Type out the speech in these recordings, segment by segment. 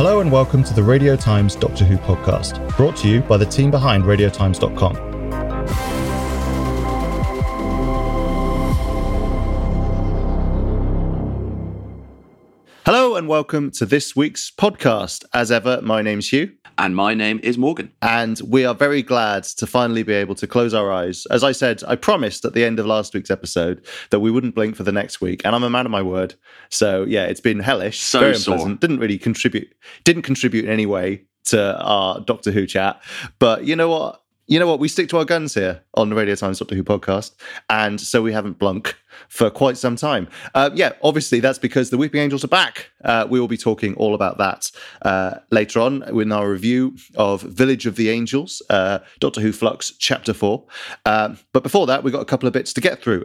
Hello and welcome to the Radio Times Doctor Who podcast, brought to you by the team behind RadioTimes.com. welcome to this week's podcast. As ever, my name's Huw. And my name is Morgan. And we are very glad to finally be able to close our eyes. As I said, I promised at the end of last week's episode that we wouldn't blink for the next week. And I'm a man of my word. So yeah, it's been hellish. So very sore. unpleasant. Didn't really contribute didn't contribute in any way to our Doctor Who chat. But you know what? You know what? We stick to our guns here on the Radio Times Doctor Who podcast. And so we haven't blunk for quite some time. Uh, yeah, obviously, that's because the Weeping Angels are back. Uh, we will be talking all about that uh, later on in our review of Village of the Angels, uh, Doctor Who Flux Chapter 4. Uh, but before that, we've got a couple of bits to get through.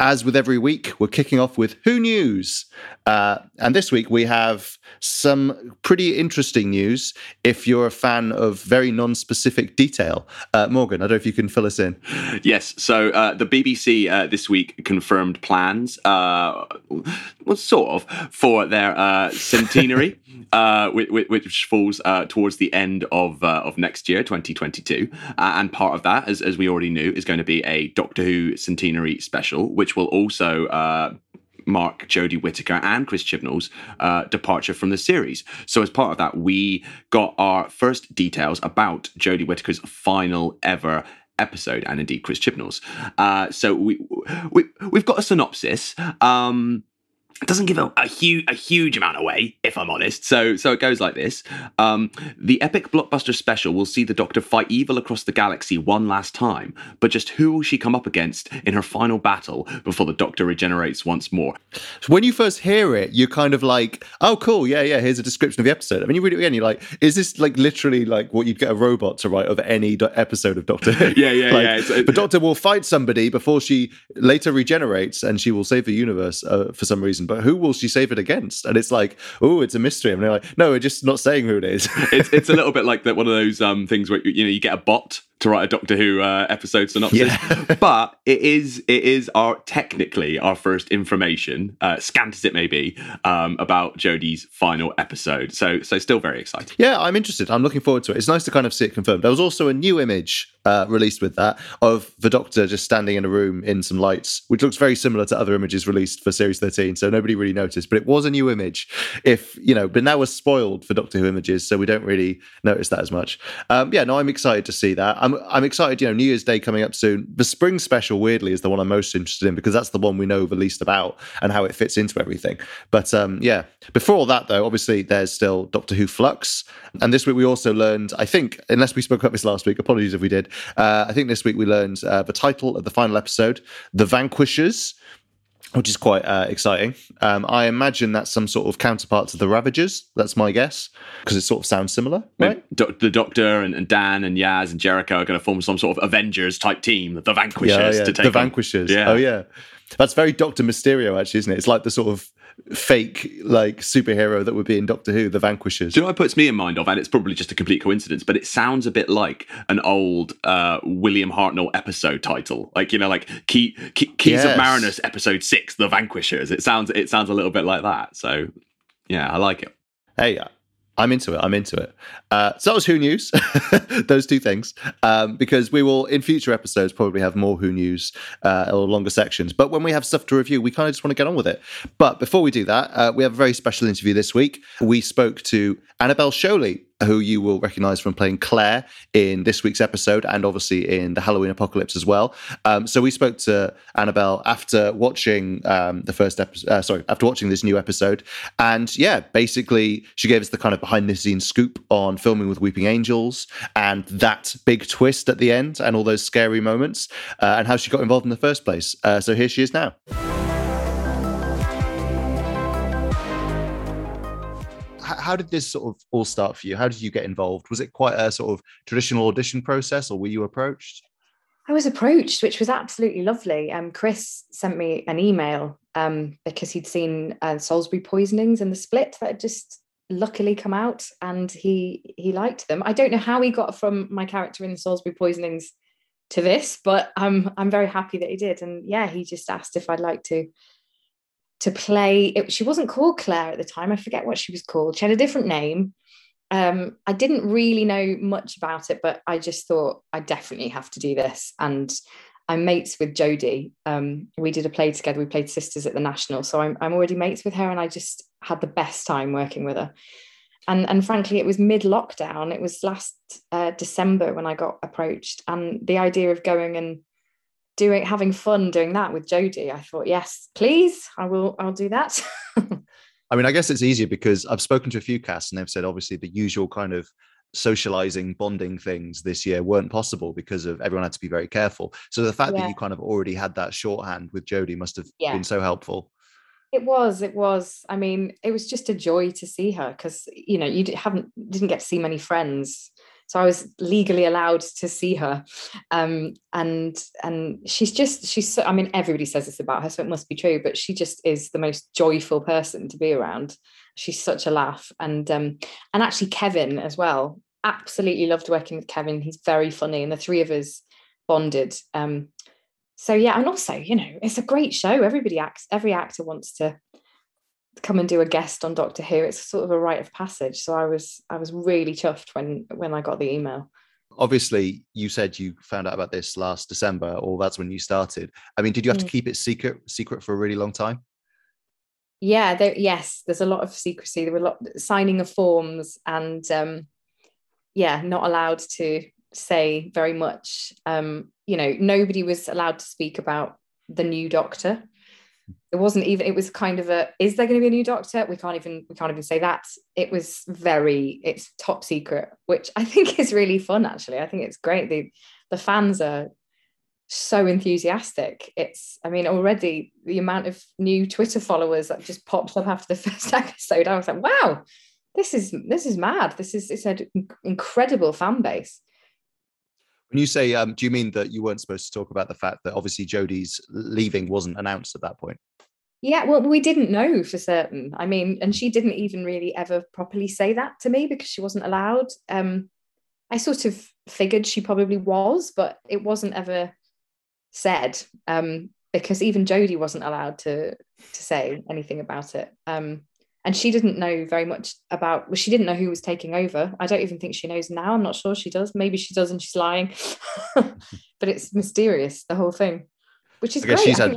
As with every week, we're kicking off with Who News. Uh, and this week we have some pretty interesting news if you're a fan of very non specific detail. Uh, Morgan, I don't know if you can fill us in. Yes, so uh, the BBC uh, this week confirmed plans, uh, well, sort of, for their uh, centenary, uh, which, which falls uh, towards the end of uh, of next year, 2022. Uh, and part of that, as, as we already knew, is going to be a Doctor Who centenary special, which will also uh, mark Jodie Whittaker and Chris Chibnall's uh, departure from the series. So, as part of that, we got our first details about Jodie Whittaker's final ever episode, and indeed Chris Chibnall's. Uh, so we, we we've got a synopsis. Um, it doesn't give a, a huge a huge amount away, if I'm honest. So so it goes like this: um, the epic blockbuster special will see the Doctor fight evil across the galaxy one last time, but just who will she come up against in her final battle before the Doctor regenerates once more? So when you first hear it, you're kind of like, oh, cool, yeah, yeah, here's a description of the episode. I mean, you read it again, you're like, is this like literally like what you'd get a robot to write of any do- episode of Doctor? Yeah, yeah, like, yeah. It's- it- the Doctor will fight somebody before she later regenerates and she will save the universe uh, for some reason. But who will she save it against? And it's like, oh, it's a mystery. And they're like, no, we're just not saying who it is. it's it's a little bit like that one of those um things where you know you get a bot to write a Doctor Who uh, episode synopsis, Yeah. but it is it is our technically our first information, uh, scant as it may be, um, about Jodie's final episode. So so still very exciting. Yeah, I'm interested. I'm looking forward to it. It's nice to kind of see it confirmed. There was also a new image uh, released with that of the Doctor just standing in a room in some lights, which looks very similar to other images released for Series 13. So nobody really noticed, but it was a new image. If you know, but now we're spoiled for Doctor Who images, so we don't really notice that as much. Um, yeah, no, I'm excited to see that. I'm I'm excited. You know, New Year's Day coming up soon. The spring special, weirdly, is the one I'm most interested in because that's the one we know the least about and how it fits into everything. But um, yeah, before that though, obviously there's still Doctor Who Flux, and this week we also learned. I think, unless we spoke about this last week, apologies if we did. Uh, I think this week we learned uh, the title of the final episode, "The Vanquishers." Which is quite uh, exciting. Um, I imagine that's some sort of counterpart to the Ravagers. That's my guess because it sort of sounds similar, right? Do- the Doctor and, and Dan and Yaz and Jericho are going to form some sort of Avengers type team, the Vanquishers, to take the on- Vanquishers. Yeah. Oh yeah, that's very Doctor Mysterio, actually, isn't it? It's like the sort of fake like superhero that would be in Doctor Who, the Vanquishers. Do you know what puts me in mind of? And it's probably just a complete coincidence, but it sounds a bit like an old uh, William Hartnell episode title, like you know, like Key, Key, Keys Yes. of Marinus, episode six, The Vanquishers. It sounds it sounds a little bit like that. So yeah, I like it. Hey, I'm into it. I'm into it. Uh, so that was Who News, those two things, um, because we will in future episodes probably have more Who News uh, or longer sections. But when we have stuff to review, we kind of just want to get on with it. But before we do that, uh, we have a very special interview this week. We spoke to Annabel Scholey, who you will recognize from playing Claire in this week's episode and obviously in the Halloween Apocalypse as well. Um, so we spoke to Annabel after watching um, the first episode, uh, sorry, after watching this new episode. And yeah, basically, she gave us the kind of behind the scenes scoop on filming with Weeping Angels and that big twist at the end and all those scary moments uh, and how she got involved in the first place. Uh, so here she is now. How did this sort of all start for you? How did you get involved? Was it quite a sort of traditional audition process, or were you approached? I was approached, which was absolutely lovely. Um, Chris sent me an email um, because he'd seen uh, Salisbury poisonings and the split that had just luckily come out, and he he liked them. I don't know how he got from my character in the Salisbury poisonings to this, but I'm I'm very happy that he did. And yeah, he just asked if I'd like to to play. It, she wasn't called Claire at the time. I forget what she was called. She had a different name. Um, I didn't really know much about it, but I just thought I definitely have to do this. And I'm mates with Jodie. Um, we did a play together. We played Sisters at the National, so I'm I'm already mates with her, and I just had the best time working with her. And and frankly, it was mid lockdown. It was last uh, December when I got approached, and the idea of going and doing having fun doing that with Jodie, I thought, yes, please, I will. I'll do that. I mean, I guess it's easier because I've spoken to a few casts and they've said obviously the usual kind of socializing bonding things this year weren't possible because of everyone had to be very careful so the fact yeah. that you kind of already had that shorthand with jodie must have yeah. been so helpful it was it was i mean it was just a joy to see her because you know you haven't didn't get to see many friends so i was legally allowed to see her. Um, and and she's just she's so, i mean everybody says this about her so it must be true but she just is the most joyful person to be around. She's such a laugh. And um and actually kevin as well. Absolutely loved working with kevin. He's very funny and the three of us bonded. Um so yeah and also you know it's a great show. Everybody acts every actor wants to come and do a guest on doctor who it's sort of a rite of passage. So i was i was really chuffed when when i got the email. Obviously you said you found out about this last december or that's when you started. I mean did you have mm. to keep it secret secret for a really long time? Yeah there, yes there's a lot of secrecy. There were a lot signing of forms and um, yeah not allowed to say very much. Um, you know nobody was allowed to speak about the new doctor it wasn't even it was kind of a is there going to be a new doctor we can't even we can't even say that it was very it's top secret which i think is really fun actually i think it's great the the fans are so enthusiastic. It's, I mean, already the amount of new Twitter followers that just pops up after the first episode, I was like, wow, this is this is mad. This is it's an incredible fan base. When you say, um, do you mean that you weren't supposed to talk about the fact that obviously Jodie's leaving wasn't announced at that point? Yeah, well, we didn't know for certain. I mean, and she didn't even really ever properly say that to me because she wasn't allowed. Um, I sort of figured she probably was, but it wasn't ever said um, because even Jodie wasn't allowed to to say anything about it. Um, and she didn't know very much about well, she didn't know who was taking over. I don't even think she knows now. I'm not sure she does. Maybe she does and she's lying. but it's mysterious, the whole thing. Which is great. Had,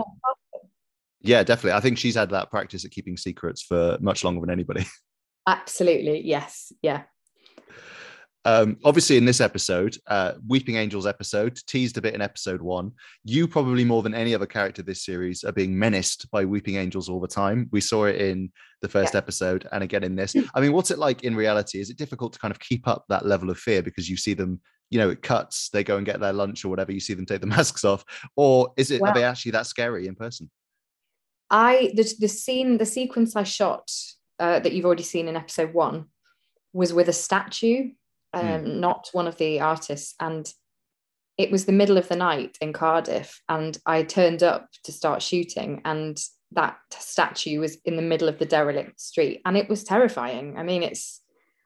yeah, definitely. I think she's had that practice at keeping secrets for much longer than anybody. Absolutely. Yes. Yeah. Um, obviously, in this episode, uh, Weeping Angels episode, teased a bit in episode one, you probably more than any other character this series are being menaced by Weeping Angels all the time. We saw it in the first yeah. episode and again in this. I mean, what's it like in reality? Is it difficult to kind of keep up that level of fear because you see them, you know, it cuts, they go and get their lunch or whatever, you see them take the masks off? Or is it, are they actually that scary in person? I, the, the scene, the sequence I shot uh, that you've already seen in episode one was with a statue Hmm. Um, mm. not one of the artists. And it was the middle of the night in Cardiff, and I turned up to start shooting, and that statue was in the middle of the derelict street, and it was terrifying. I mean, it's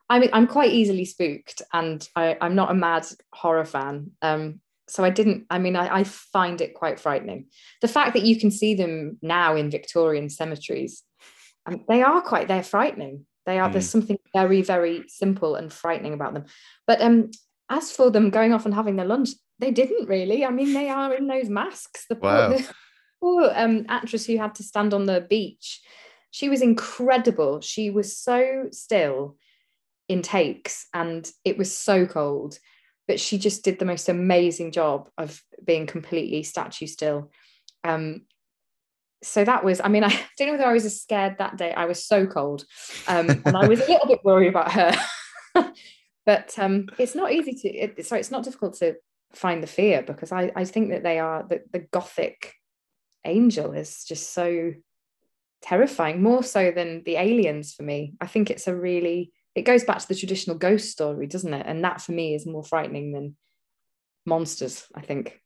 I mean, I'm quite easily spooked, and I, am not a mad horror fan. Um, so I didn't. I mean, I, I find it quite frightening. The fact that you can see them now in Victorian cemeteries, um, they are quite. They're frightening. They are. Mm. There's something very, very simple and frightening about them. But um, as for them going off and having their lunch, they didn't really. I mean, they are in those masks. The wow. poor, the poor um, actress who had to stand on the beach, she was incredible. She was so still in takes, and it was so cold. But she just did the most amazing job of being completely statue still. Um, so that was i mean i don't know whether i was as scared that day. I was so cold um, and i was a little bit worried about her. But um, it's not easy to it, sorry it's not difficult to find the fear because i, I think that they are the, the gothic angel is just so terrifying more so than the aliens for me. I think it's a really it goes back to the traditional ghost story doesn't it? And that for me is more frightening than monsters i think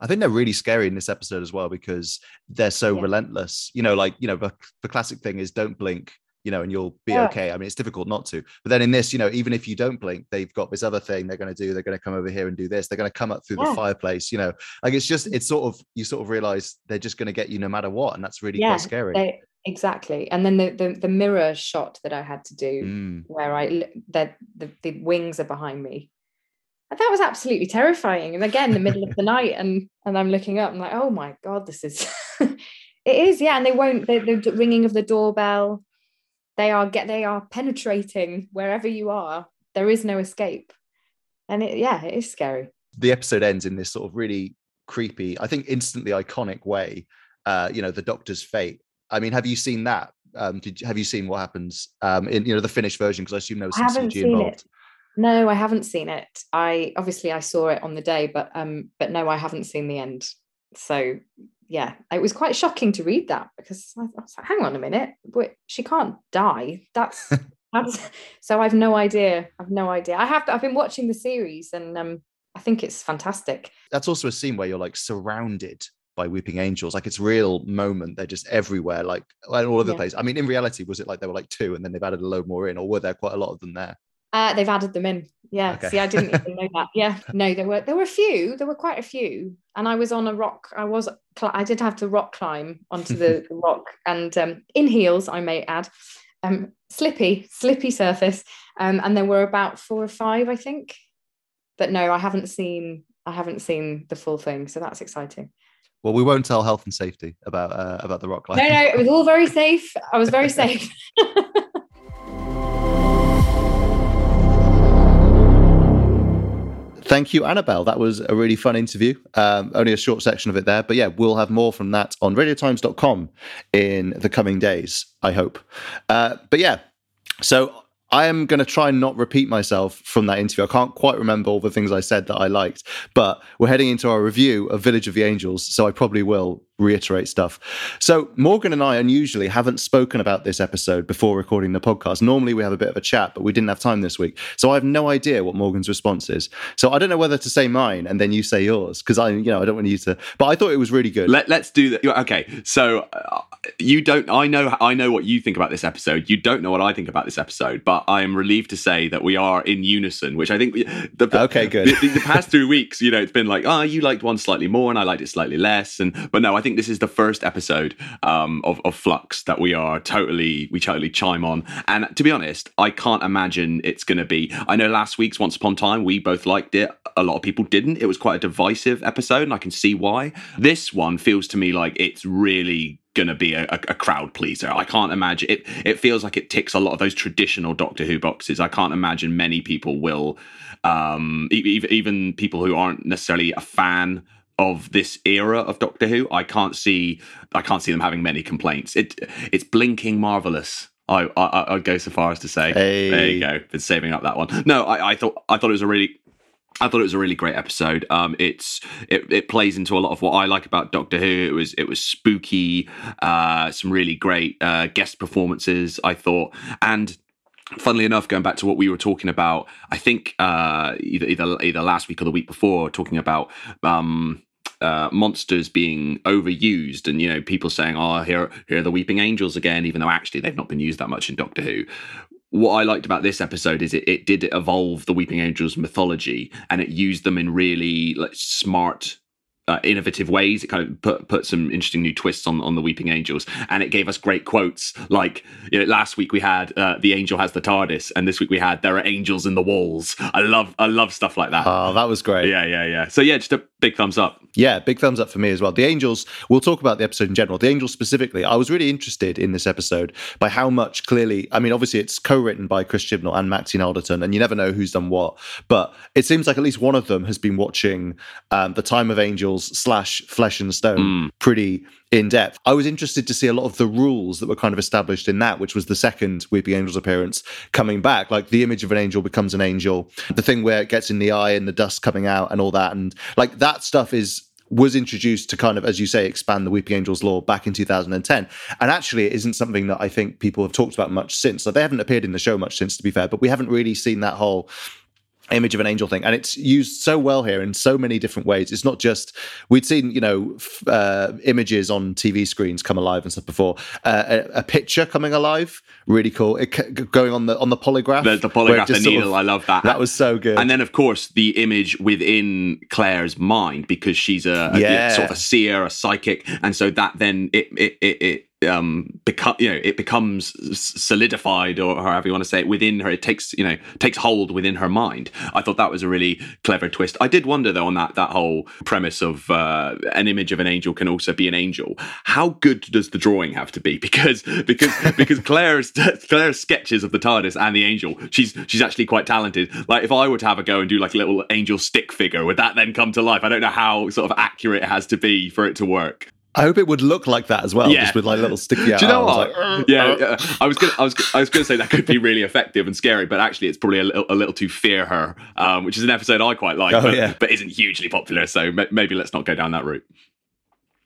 I think they're really scary in this episode as well because they're so yeah. relentless. You know, like, you know, the, the classic thing is don't blink, you know, and you'll be yeah. okay. I mean, it's difficult not to. But then in this, you know, even if you don't blink, they've got this other thing they're going to do. They're going to come over here and do this. They're going to come up through yeah. the fireplace, you know, like it's just, it's sort of, you sort of realize they're just going to get you no matter what. And that's really quite scary. They, exactly. And then the, the the mirror shot that I had to do, Mm. where I that the, the wings are behind me. And that was absolutely terrifying. And again, the middle of the night, and and I'm looking up, I'm like, oh my god, this is. it is, yeah. And they won't. The, the ringing of the doorbell, they are get they are penetrating wherever you are. There is no escape, and it yeah, it is scary. the episode ends in this sort of really creepy, I think instantly iconic way. Uh, you know, the Doctor's fate. I mean, have you seen that? Um, did you, have you seen what happens um, in you know the finished version? Because I assume there was some CG involved. it. No, I haven't seen it. I obviously I saw it on the day, but um, but no, I haven't seen the end. So yeah, it was quite shocking to read that because I, was like, hang on a minute, wait, she can't die. That's that's so I've no idea. I've no idea. I have I've been watching the series and um, I think it's fantastic. That's also a scene where you're like surrounded by weeping angels. Like it's real moment. They're just everywhere, like all over the Yeah. place. I mean, in reality, was it like there were like two and then they've added a load more in, or were there quite a lot of them there? Uh, they've added them in. Yeah. Okay. See, I didn't even know that. Yeah. No, there were there were a few. There were quite a few, and I was on a rock. I was I did have to rock climb onto the, the rock, and um, in heels, I may add, um, slippy, slippy surface. Um, and there were about four or five, I think. But no, I haven't seen. I haven't seen the full thing, so that's exciting. Well, we won't tell health and safety about uh, about the rock climb. No, no, it was all very safe. I was very safe. Thank you, Annabel. That was a really fun interview. Um, only a short section of it there. But yeah, we'll have more from that on radiotimes.com in the coming days, I hope. Uh, but yeah, so I am going to try and not repeat myself from that interview. I can't quite remember all the things I said that I liked, but we're heading into our review of Village of the Angels. So I probably will reiterate stuff. So Morgan and I unusually haven't spoken about this episode before recording the podcast. Normally we have a bit of a chat, but we didn't have time this week. So I have no idea what Morgan's response is. So I don't know whether to say mine and then you say yours because I, you know, I don't want you to. But I thought it was really good. Let, let's do that. Okay, so uh, you don't. I know. I know what you think about this episode. You don't know what I think about this episode. But I am relieved to say that we are in unison, which I think. we- The, Okay, good. The, the- the past three weeks, you know, it's been like, oh, you liked one slightly more, and I liked it slightly less. And but no, I think this is the first episode um, of of Flux that we are totally we totally chime on. And to be honest, I can't imagine it's going to be. I know last week's Once Upon Time we both liked it. A lot of people didn't. It was quite a divisive episode, and I can see why. This one feels to me like it's really going to be a, a, crowd pleaser. I can't imagine it. It feels like it ticks a lot of those traditional Doctor Who boxes. I can't imagine many people will, um, even people who aren't necessarily a fan of this era of Doctor Who. I can't see. I can't see them having many complaints. It it's blinking marvelous. I I I'd go so far as to say. Hey. There you go. Been saving up that one. No, I, I thought I thought it was a really I thought it was a really great episode. Um, it's it, it plays into a lot of what I like about Doctor Who. It was it was spooky, uh, some really great uh, guest performances. I thought, and funnily enough, going back to what we were talking about, I think uh, either either either last week or the week before, talking about um, uh, monsters being overused, and you know people saying, "Oh, here here are the Weeping Angels again," even though actually they've not been used that much in Doctor Who what I liked about this episode is it, it did evolve the Weeping Angels mythology and it used them in really like smart. Uh, innovative ways. It kind of put put some interesting new twists on on the Weeping Angels, and it gave us great quotes. Like you know, last week we had uh, the angel has the TARDIS, and this week we had there are angels in the walls. I love I love stuff like that. Oh, that was great. yeah, yeah, yeah. So yeah, just a big thumbs up. Yeah, big thumbs up for me as well. The Angels, we'll talk about the episode in general. The Angels specifically, I was really interested in this episode by how much clearly, I mean, obviously it's co written by Chris Chibnall and Maxine Alderton, and you never know who's done what. But it seems like at least one of them has been watching um, The Time of Angels slash Flesh and Stone Mm. pretty in depth. I was interested to see a lot of the rules that were kind of established in that, which was the second Weeping Angels appearance coming back. Like the image of an angel becomes an angel, the thing where it gets in the eye and the dust coming out and all that. And like that stuff is was introduced to kind of, as you say, expand the Weeping Angels lore back in 2010. And actually, it isn't something that I think people have talked about much since. So they haven't appeared in the show much since, to be fair, but we haven't really seen that whole image of an angel thing and it's used so well here in so many different ways it's not just we'd seen you know f- uh, images on tv screens come alive and stuff before uh, a, a picture coming alive really cool it c- going on the on the polygraph The, the polygraph, the needle, of- I love that. that was so good And then, of course, the image within Claire's mind because she's a, a- Yeah. sort of a seer, a psychic, and so that then it it it. it um become you know it becomes solidified or however you want to say it within her it takes you know takes hold within her mind. I thought that was a really clever twist. I did wonder though on that that whole premise of uh, an image of an angel can also be an angel. How good does the drawing have to be? Because because because claire's claire's sketches of the tardis and the angel. She's she's actually quite talented. Like if i were to have a go and do like a little angel stick figure would that then come to life? I don't know how sort of accurate it has to be for it to work I hope it would look like that as well, yeah. just with like little sticky. Do you know what? Like, yeah, uh. I was gonna, I was, I was going to say that could be really effective and scary, but actually, it's probably a little, a little too fear her, um, which is an episode I quite like, oh, but, yeah. but isn't hugely popular. So maybe let's not go down that route.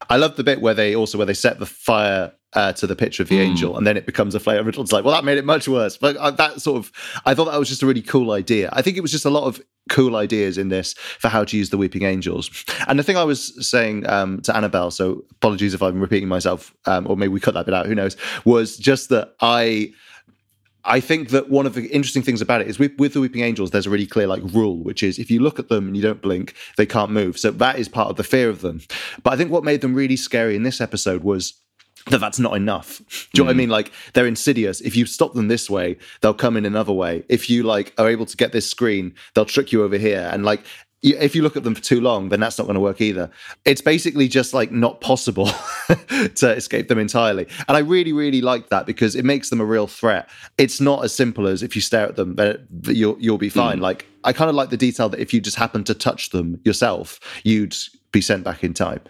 I love the bit where they also where they set the fire uh, to the picture of the mm. angel, and then it becomes a flame. It's like, well, that made it much worse. But uh, that sort of, I thought that was just a really cool idea. I think it was just a lot of cool ideas in this for how to use the weeping angels. And the thing I was saying um, to Annabel, so apologies if I'm repeating myself, um, or maybe we cut that bit out. Who knows? Was just that I. I think that one of the interesting things about it is with, with the Weeping Angels, there's a really clear like rule, which is if you look at them and you don't blink, they can't move. So that is part of the fear of them. But I think what made them really scary in this episode was that that's not enough. Do you mm. know what I hmm. mean? Like they're insidious. If you stop them this way, they'll come in another way. If you like are able to get this screen, they'll trick you over here. And like if you look at them for too long, then that's not going to work either. It's basically just like not possible to escape them entirely. And I really, really like that because it makes them a real threat. It's not as simple as if you stare at them, then you'll you'll be fine. Mm. Like I kind of like the detail that if you just happen to touch them yourself, you'd be sent back in time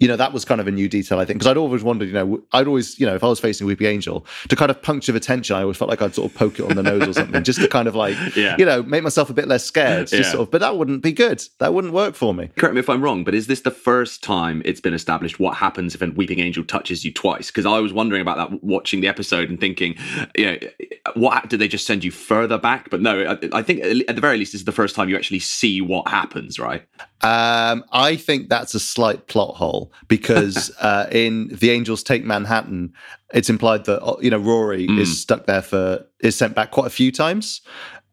you know, that was kind of a new detail, I think, because I'd always wondered, you know, I'd always, you know, if I was facing Weeping Angel, to kind of puncture the tension, I always felt like I'd sort of poke it on the nose or something, just to kind of like, yeah. you know, make myself a bit less scared. Just yeah. sort of, but that wouldn't be good. That wouldn't work for me. Correct me if I'm wrong, but is this the first time it's been established what happens if a Weeping Angel touches you twice? Because I was wondering about that watching the episode and thinking, you know, what did they just send you further back? But no, I, I think at the very least, this is the first time you actually see what happens, right? Um, I think that's a slight plot hole because uh, in The Angels Take Manhattan, it's implied that uh, you know Rory mm. is stuck there for is sent back quite a few times,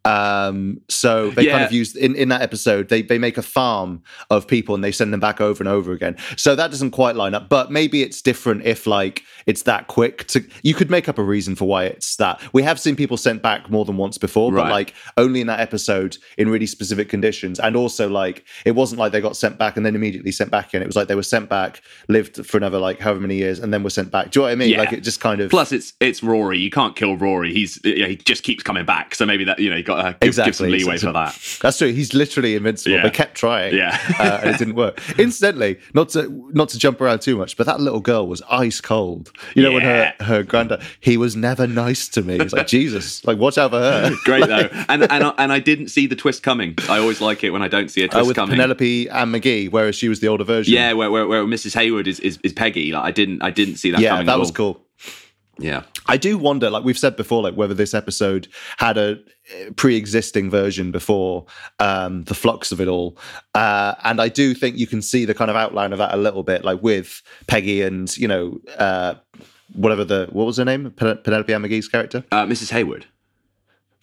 um, so they yeah. kind of use in, in that episode, they they make a farm of people and they send them back over and over again. So that doesn't quite line up, but maybe it's different if like it's that quick to you could make up a reason for why it's that. We have seen people sent back more than once before, right. but like only in that episode in really specific conditions. And also like it wasn't like they got sent back and then immediately sent back in. It was like they were sent back, lived for another like however many years, and then were sent back. Do you know what I mean? Yeah. Like it just kind of plus it's it's Rory. You can't kill Rory. He's yeah, he just keeps coming back. So maybe that you know you got uh, give, exactly. give some leeway for that. That's true. He's literally invincible. Yeah. They kept trying, yeah, uh, and it didn't work. Incidentally, not to not to jump around too much, but that little girl was ice cold. You know, yeah. when her her granddad, he was never nice to me. It's like Jesus, like watch out for her. Great though, and and I, and I didn't see the twist coming. I always like it when I don't see a uh, twist uh, with coming. Penelope and McGhee, whereas she was the older version. Yeah, where where, where Mrs. Hayward is, is, is Peggy. Like I didn't I didn't see that. Yeah, that was cool. Yeah. I do wonder, like we've said before, like whether this episode had a eh, pre-existing version before um, the flux of it all, uh, and I do think you can see the kind of outline of that a little bit, like with Peggy and you know uh, whatever the what was her name, Pen- Penelope Ann McGhee's character, uh, Mrs. Hayward.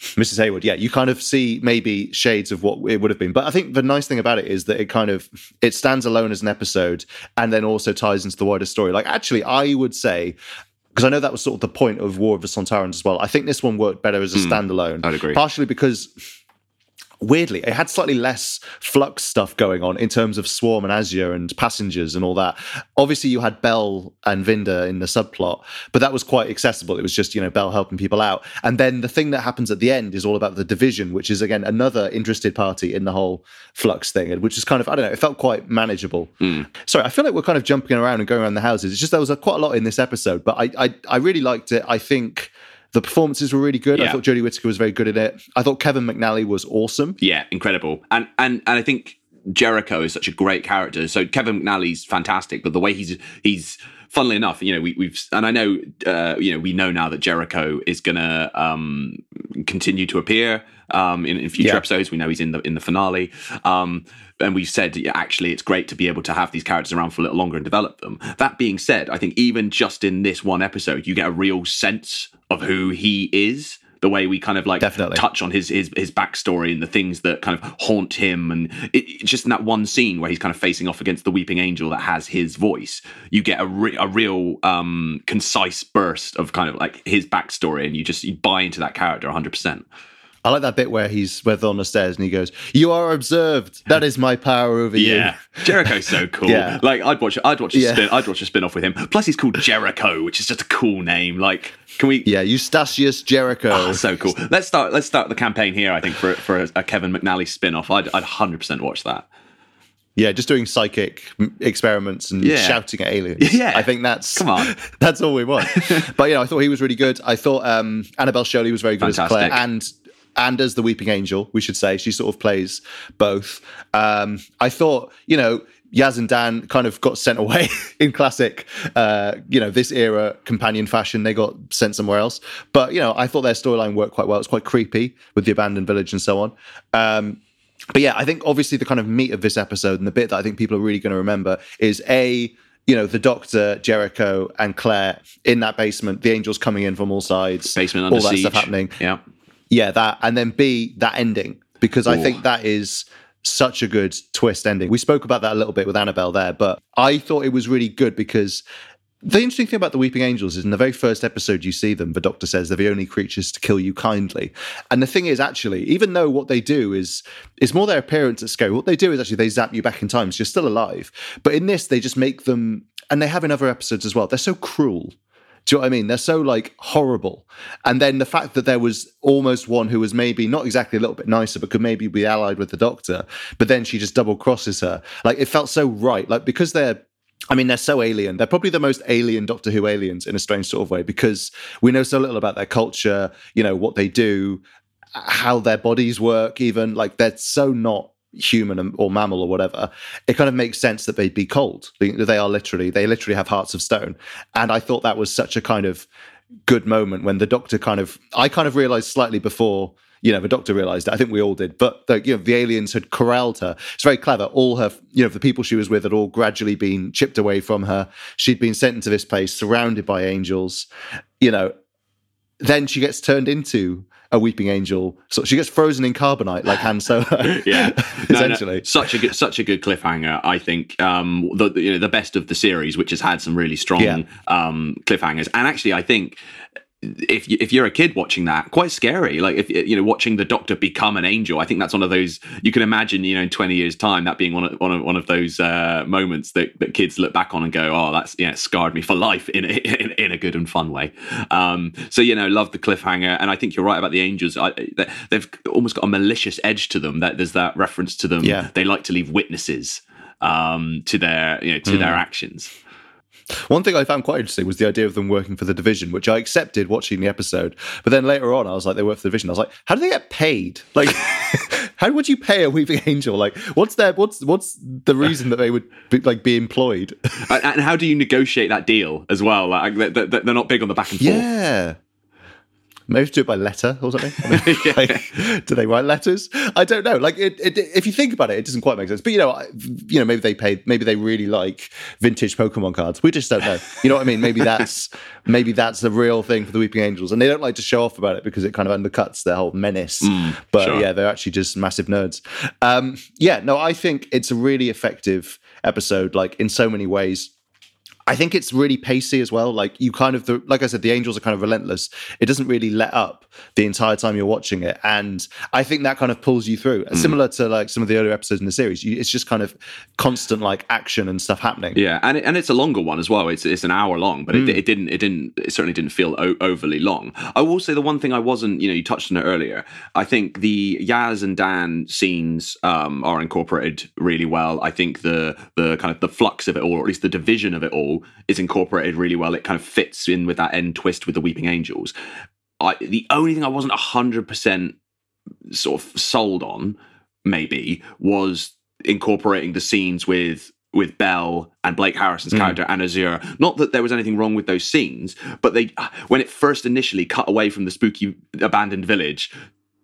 Mrs. Hayward, yeah, you kind of see maybe shades of what it would have been. But I think the nice thing about it is that it kind of it stands alone as an episode and then also ties into the wider story. Like actually, I would say because I know that was sort of the point of War of the Sontarans as well. I think this one worked better as a mm, standalone. I'd agree. Partially because weirdly, it had slightly less flux stuff going on in terms of Swarm and Azure and passengers and all that. Obviously, you had Bel and Vinder in the subplot, but that was quite accessible. It was just, you know, Bel helping people out. And then the thing that happens at the end is all about the division, which is, again, another interested party in the whole flux thing, which is kind of, I don't know, it felt quite manageable. Mm. Sorry, I feel like we're kind of jumping around and going around the houses. It's just there was a, quite a lot in this episode, but I, I, I really liked it. I think the performances were really good. Yeah. I thought Jodie Whittaker was very good in it. I thought Kevin McNally was awesome. Yeah, incredible. And and and I think Jericho is such a great character. So Kevin McNally's fantastic, but the way he's he's funnily enough, you know, we, have and I know, uh, you know, we know now that Jericho is going to um, continue to appear um, in, in, future yeah. episodes. We know he's in the in the finale, um, and we've said yeah, actually it's great to be able to have these characters around for a little longer and develop them. That being said, I think even just in this one episode, you get a real sense of who he is the way we kind of like Definitely. touch on his his his backstory and the things that kind of haunt him, and it, just in that one scene where he's kind of facing off against the weeping angel that has his voice, you get a re- a real um, concise burst of kind of like his backstory, and you just you buy into that character 100. percent I like that bit where he's where they're on the stairs and he goes, "You are observed. That is my power over Yeah, you." Yeah, Jericho's so cool. Yeah. Like I'd watch, I'd watch a Yeah. spin, I'd watch a spin off with him. Plus, he's called Jericho, which is just a cool name. Like, can we? Yeah, Eustacius Jericho. Oh, so cool. Let's start. Let's start the campaign here. I think for for a, a Kevin McNally spin off, I'd I'd hundred percent watch that. Yeah, just doing psychic experiments and Yeah. shouting at aliens. Yeah. I think that's Come on. that's all we want. but you know, I thought he was really good. I thought um, Annabel Scholey was very good as Claire, and and as the Weeping Angel, we should say she sort of plays both. Um, I thought you know. Yaz and Dan kind of got sent away in classic, uh, you know, this era companion fashion. They got sent somewhere else. But, you know, I thought their storyline worked quite well. It's quite creepy with the abandoned village and so on. Um, but yeah, I think obviously the kind of meat of this episode and the bit that I think people are really going to remember is a you know the Doctor, Jericho, and Claire in that basement. The angels coming in from all sides, Basement under all that siege. stuff happening. Yeah. Yeah, that and then B that ending because I think that is such a good twist ending. We spoke about that a little bit with Annabel there, but I thought it was really good because the interesting thing about the Weeping Angels is in the very first episode you see them, the Doctor says they're the only creatures to kill you kindly. And the thing is, actually, even though what they do is is more their appearance at scale, what they do is actually they zap you back in time, so you're still alive. But in this, they just make them, and they have in other episodes as well. They're so cruel. Do you know what I mean? They're so like horrible. And then the fact that there was almost one who was maybe not exactly a little bit nicer, but could maybe be allied with the doctor, but then she just double crosses her. Like it felt so right. Like because they're I mean, they're so alien. They're probably the most alien Doctor Who aliens in a strange sort of way because we know so little about their culture, you know, what they do, how their bodies work, even. Like, they're so not human or mammal or whatever. It kind of makes sense that they'd be cold. They, are literally, they literally have hearts of stone. And I thought that was such a kind of good moment when the Doctor kind of, I kind of realized slightly before you know, the doctor realized it. I think we all did. But the, you know, the aliens had corralled her. It's very clever. All her, you know, the people she was with had all gradually been chipped away from her. She'd been sent into this place, surrounded by angels. You know, then she gets turned into a weeping angel. So she gets frozen in carbonite like Han Solo. yeah, No, no, essentially. such a good, such a good cliffhanger. I think um, the the, you know, the best of the series, which has had some really strong Yeah. um, cliffhangers, and actually, I think. If you, if you're a kid watching that, quite scary. Like if you know watching the Doctor become an angel, I think that's one of those you can imagine. You know, in 20 years' time, that being one of one of, one of those uh, moments that, that kids look back on and go, "Oh, that's yeah, it scarred me for life in a, in, in a good and fun way." Um, so you know, love the cliffhanger, and I think you're right about the angels. I, they- they've almost got a malicious edge to them. That there's that reference to them. Yeah. They like to leave witnesses um, to their you know to their actions. One thing I found quite interesting was the idea of them working for the division, which I accepted watching the episode. But then later on, I was like, they work for the division. I was like, how do they get paid? Like, how would you pay a weeping angel? Like, what's their what's what's the reason that they would be, like be employed? and, and how do you negotiate that deal as well? Like they- they- they're not big on the back and forth. Yeah. Maybe do it by letter or something. I mean, like, do they write letters? I don't know. Like, it, it, if you think about it, it doesn't quite make sense. But you know, I, you know, maybe they paid. Maybe they really like vintage Pokemon cards. We just don't know. You know what I mean? Maybe that's maybe that's the real thing for the Weeping Angels, and they don't like to show off about it because it kind of undercuts their whole menace. but sure. yeah, they're actually just massive nerds. Um, yeah, no, I think it's a really effective episode. Like in so many ways. I think it's really pacey as well. Like you kind of, the, like I said, the angels are kind of relentless. It doesn't really let up the entire time you're watching it, and I think that kind of pulls you through. Mm. Similar to like some of the earlier episodes in the series, you, it's just kind of constant like action and stuff happening. Yeah, and it, and it's a longer one as well. It's it's an hour long, but it, it didn't it didn't it certainly didn't feel o- overly long. I will say the one thing I wasn't, you know, you touched on it earlier. I think the Yaz and Dan scenes um, are incorporated really well. I think the the kind of the flux of it all, or at least the division of it all, is incorporated really well. It kind of fits in with that end twist with the Weeping Angels. I, the only thing I wasn't hundred percent sort of sold on, maybe, was incorporating the scenes with with Bel and Blake Harrison's hmm. character and Azure. Not that there was anything wrong with those scenes, but they when it first initially cut away from the spooky abandoned village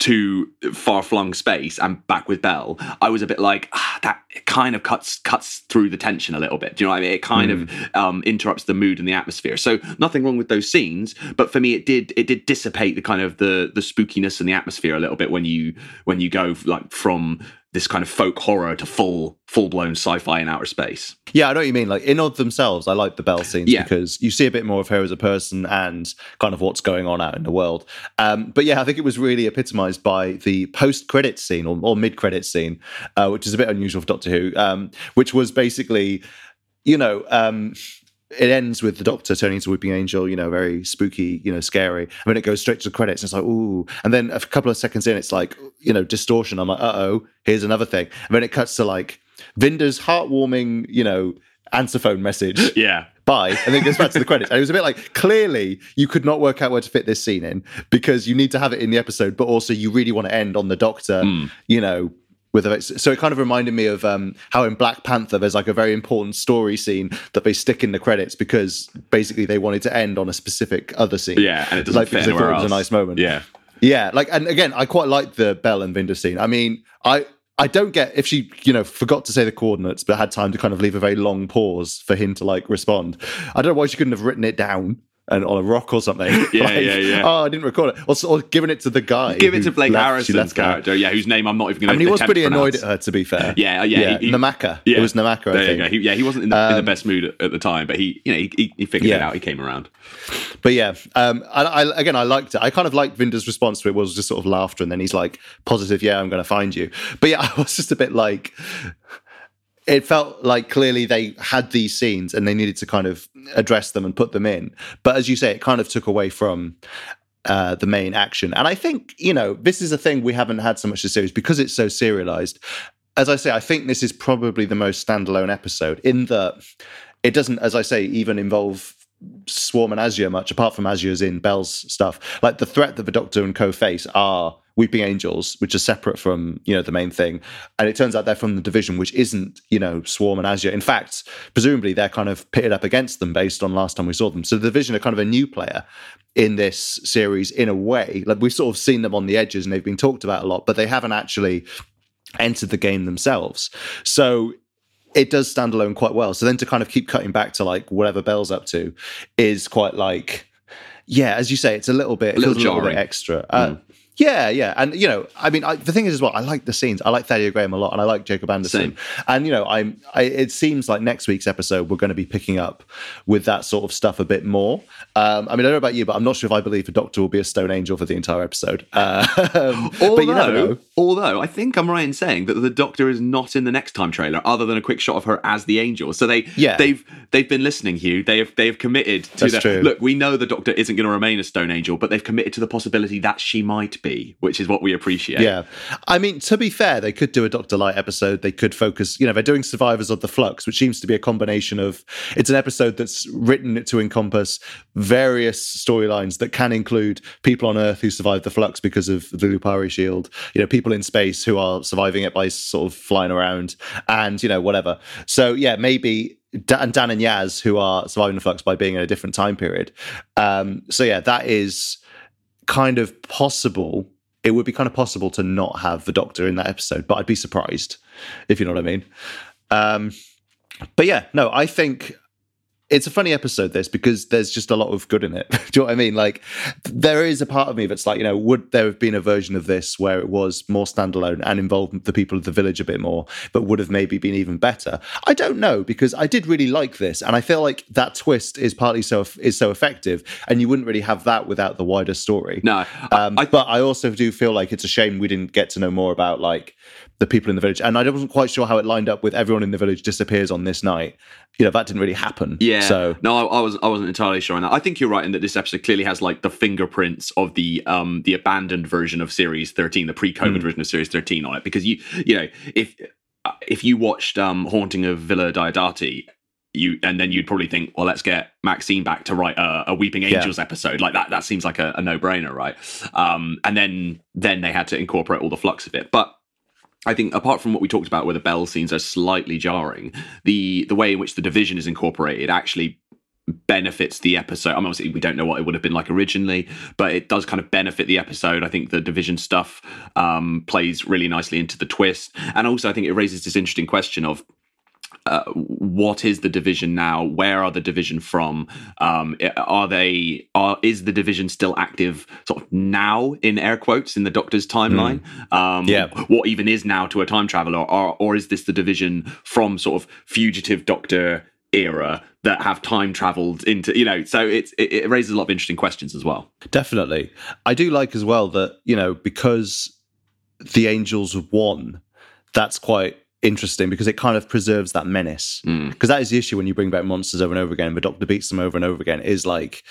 to far flung space and back with Bel, I was a bit like ah, that. kind of cuts cuts through the tension a little bit. Do you know what I mean? It kind mm. of um, interrupts the mood and the atmosphere. So nothing wrong with those scenes, but for me, it did it did dissipate the kind of the the spookiness and the atmosphere a little bit when you when you go like from this kind of folk horror to full full blown sci-fi in outer space. Yeah, I know what you mean. Like in of themselves, I like the Bel scenes yeah. because you see a bit more of her as a person and kind of what's going on out in the world. Um, but yeah, I think it was really epitomized by the post-credit scene or, or mid-credit scene, uh, which is a bit unusual for Doctor Who, um, which was basically, you know. Um, it ends with the doctor turning into a Weeping Angel, you know, very spooky, you know, scary. And then it goes straight to the credits. And it's like, ooh. And then a couple of seconds in, it's like, you know, distortion. I'm like, uh oh, here's another thing. And then it cuts to like Vinder's heartwarming, you know, answer phone message. Yeah. Bye. And then it goes back to the credits. And it was a bit like, clearly, you could not work out where to fit this scene in because you need to have it in the episode, but also you really want to end on the doctor, mm. you know, with a, so it kind of reminded me of um, how in Black Panther there's like a very important story scene that they stick in the credits because basically they wanted to end on a specific other scene. Yeah, and it doesn't like, fit anywhere else. It was a nice moment. Yeah, yeah. Like, and again, I quite like the Bel and Vinder scene. I mean, I I don't get if she, you know, forgot to say the coordinates, but had time to kind of leave a very long pause for him to like respond. I don't know why she couldn't have written it down and on a rock or something. Yeah, like, yeah, yeah. Oh, I didn't record it. Or, or giving it to the guy. Give it to Blake left, Harrison's character, yeah, whose name I'm not even going to. I mean, he was pretty annoyed at her, to be fair. Yeah, yeah. yeah. He, Namaka. Yeah, it was Namaka. I think. He, yeah, he wasn't in the, um, in the, best mood at, at, the time, but he, you know, he, he figured yeah. it out. He came around. But yeah, um, I, I, again, I liked it. I kind of liked Vinder's response to it was just sort of laughter, and then he's like positive, "Yeah, I'm going to find you." But yeah, I was just a bit like it felt like clearly they had these scenes and they needed to kind of address them and put them in. But as you say, it kind of took away from uh, the main action. And I think, you know, this is a thing we haven't had so much this series because it's so serialized. As I say, I think this is probably the most standalone episode in that it doesn't, as I say, even involve Swarm and Azure much, apart from Azure's in Bel's stuff. Like the threat that the Doctor and Co face are Weeping Angels, which are separate from you know the main thing, and it turns out they're from the division, which isn't you know Swarm and Azure. In fact, presumably they're kind of pitted up against them based on last time we saw them. So the division are kind of a new player in this series in a way. Like we've sort of seen them on the edges and they've been talked about a lot, but they haven't actually entered the game themselves. So it does stand alone quite well. So then to kind of keep cutting back to like whatever Bel's up to is quite like yeah, as you say, it's a little bit, a little, a little bit extra. Uh, mm. Yeah, yeah, and you know, I mean, I, the thing is as well, I like the scenes. I like Thaddea Graham a lot, and I like Jacob Anderson. Same. And you know, I'm. I, it seems like next week's episode we're going to be picking up with that sort of stuff a bit more. Um, I mean, I don't know about you, but I'm not sure if I believe the Doctor will be a Stone Angel for the entire episode. Uh, although, but you know. Although I think I'm right in saying that the Doctor is not in the next time trailer, other than a quick shot of her as the Angel. So they, yeah. they've they've been listening, Huw. They have they have committed to That's the, look. We know the Doctor isn't going to remain a Stone Angel, but they've committed to the possibility that she might be, which is what we appreciate. Yeah. I mean, to be fair, they could do a Doctor-lite episode. They could focus, you know, they're doing Survivors of the Flux, which seems to be a combination of it's an episode that's written to encompass various storylines that can include people on Earth who survived the Flux because of the Lupari shield, you know, people in space who are surviving it by sort of flying around and, you know, whatever. So, yeah, maybe and Dan and Yaz, who are surviving the flux by being in a different time period. Um, so yeah, that is kind of possible it would be kind of possible to not have the Doctor in that episode, but I'd be surprised if you know what I mean. Um, but yeah, no, I think it's a funny episode this because there's just a lot of good in it. Do you know what I mean? Like there is a part of me that's like, you know, would there have been a version of this where it was more standalone and involved the people of the village a bit more, but would have maybe been even better? I don't know because I did really like this, and I feel like that twist is partly so is so effective, and you wouldn't really have that without the wider story. No, um, I, but I also do feel like it's a shame we didn't get to know more about like the people in the village. And I wasn't quite sure how it lined up with everyone in the village disappears on this night. You know, that didn't really happen. Yeah. So no, I, I was I wasn't entirely sure on that. I think you're right in that this episode clearly has like the fingerprints of the um the abandoned version of series 13, the pre-COVID mm. version of series 13 on it. Because you you know, if if you watched um Haunting of Villa Diodati you and then you'd probably think, well, let's get Maxine back to write a, a Weeping Angels yeah. episode. Like that, that seems like a, a no brainer, right? Um, and then then they had to incorporate all the flux of it. But I think apart from what we talked about where the Bel scenes are slightly jarring, the the way in which the division is incorporated actually benefits the episode. I mean, obviously, we don't know what it would have been like originally, but it does kind of benefit the episode. I think the division stuff um, plays really nicely into the twist, and also I think it raises this interesting question of uh, what is the division now? Where are the division from? Um, are they? Are is the division still active? Sort of now, in air quotes, in the Doctor's timeline. Mm. Um, yeah. What even is now to a time traveler, or or is this the division from sort of fugitive Doctor era that have time traveled into? You know, so it's it, it raises a lot of interesting questions as well. Definitely, I do like as well that you know because the Angels won. That's quite interesting because it kind of preserves that menace. Because Mm. that is the issue when you bring back monsters over and over again. The Doctor beats them over and over again. Is like,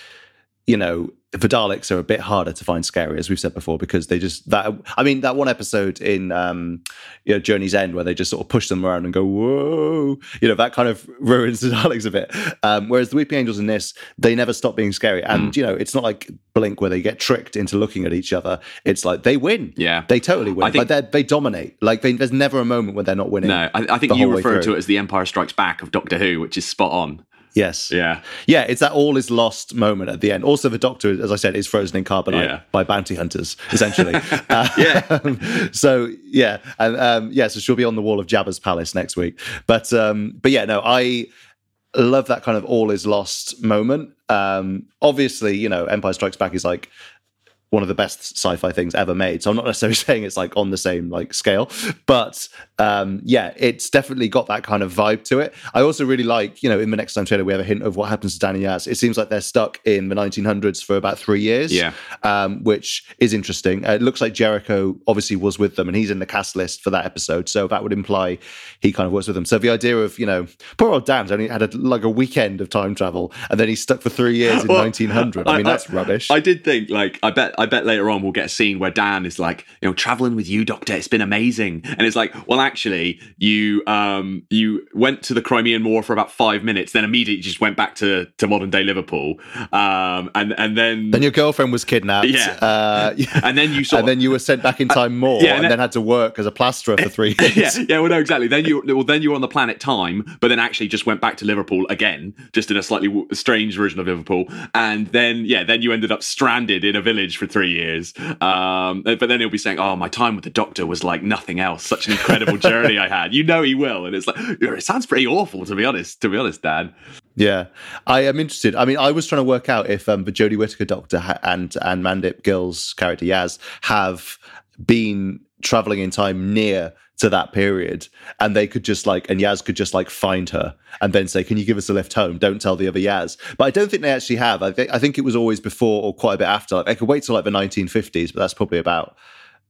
you know, the Daleks are a bit harder to find scary, as we've said before, because they just that. I mean, that one episode in um, you know Journey's End where they just sort of push them around and go whoa, you know, that kind of ruins the Daleks a bit. Um, whereas the Weeping Angels in this, they never stop being scary, and you know, it's not like Blink where they get tricked into looking at each other. It's like they win. Yeah. They totally win. I think- like they they dominate. Like they, there's never a moment when they're not winning. No, I, I think you refer to it as the Empire Strikes Back of Doctor Who, which is spot on. Yes. Yeah, Yeah, it's that all is lost moment at the end. Also, the Doctor, as I said, is frozen in carbonite Yeah. by bounty hunters, essentially. uh, Yeah. so yeah, and um, yeah, so she'll be on the wall of Jabba's palace next week. But um, but yeah, no, I love that kind of all is lost moment. Um, obviously, you know, Empire Strikes Back is like one of the best sci-fi things ever made. So I'm not necessarily saying it's like on the same like scale, but um, yeah, it's definitely got that kind of vibe to it. I also really like, you know, in the next time trailer we have a hint of what happens to Danny Yaz. It seems like they're stuck in the 1900s for about three years, Yeah. um, which is interesting. Uh, it looks like Jericho obviously was with them, and he's in the cast list for that episode. So that would imply he kind of works with them. So the idea of you know, poor old Dan's only had a, like a weekend of time travel, and then he's stuck for three years in Well, 1900. I, mean, that's rubbish. I did think, like, I bet, I bet later on we'll get a scene where Dan is like, you know, traveling with you, Doctor. It's been amazing, and it's like, well, actually, you, um, you went to the Crimean War for about five minutes, then immediately just went back to to modern day Liverpool, um, and and then. then your girlfriend was kidnapped. Yeah. Uh, and then you and then you were sent back in time more, yeah, and and, then- then had to work as a plasterer for three yeah, years. yeah, well, no, exactly. Then you, well, then you were on the planet Time, but then actually just went back to Liverpool again, just in a slightly w- strange version of Liverpool, and then yeah, then you ended up stranded in a village for three years. Um, but then he'll be saying, "Oh, my time with the Doctor was like nothing else. Such an incredible journey I had." You know, he will, and it's like it sounds pretty awful to be honest. To be honest, Dan. Yeah, I am interested. I mean, I was trying to work out if um, the Jodie Whittaker Doctor ha- and and Mandip Gill's character Yaz have been traveling in time near to that period, and they could just like, and Yaz could just like find her and then say, "Can you give us a lift home? Don't tell the other Yaz." But I don't think they actually have. I think I think it was always before or quite a bit after. Like, they could wait till like the 1950s, but that's probably about